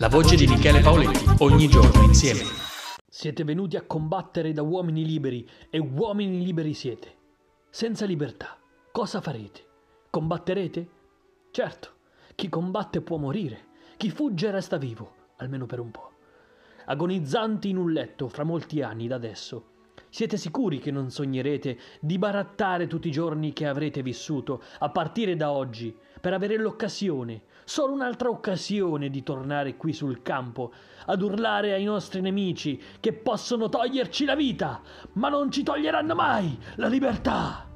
La voce di Michele Paoletti, ogni giorno insieme. Siete venuti a combattere da uomini liberi e uomini liberi siete. Senza libertà, cosa farete? Combatterete? Certo, chi combatte può morire, chi fugge resta vivo, almeno per un po'. Agonizzanti in un letto fra molti anni da adesso. Siete sicuri che non sognerete di barattare tutti i giorni che avrete vissuto a partire da oggi per avere l'occasione, solo un'altra occasione di tornare qui sul campo ad urlare ai nostri nemici che possono toglierci la vita, ma non ci toglieranno mai la libertà?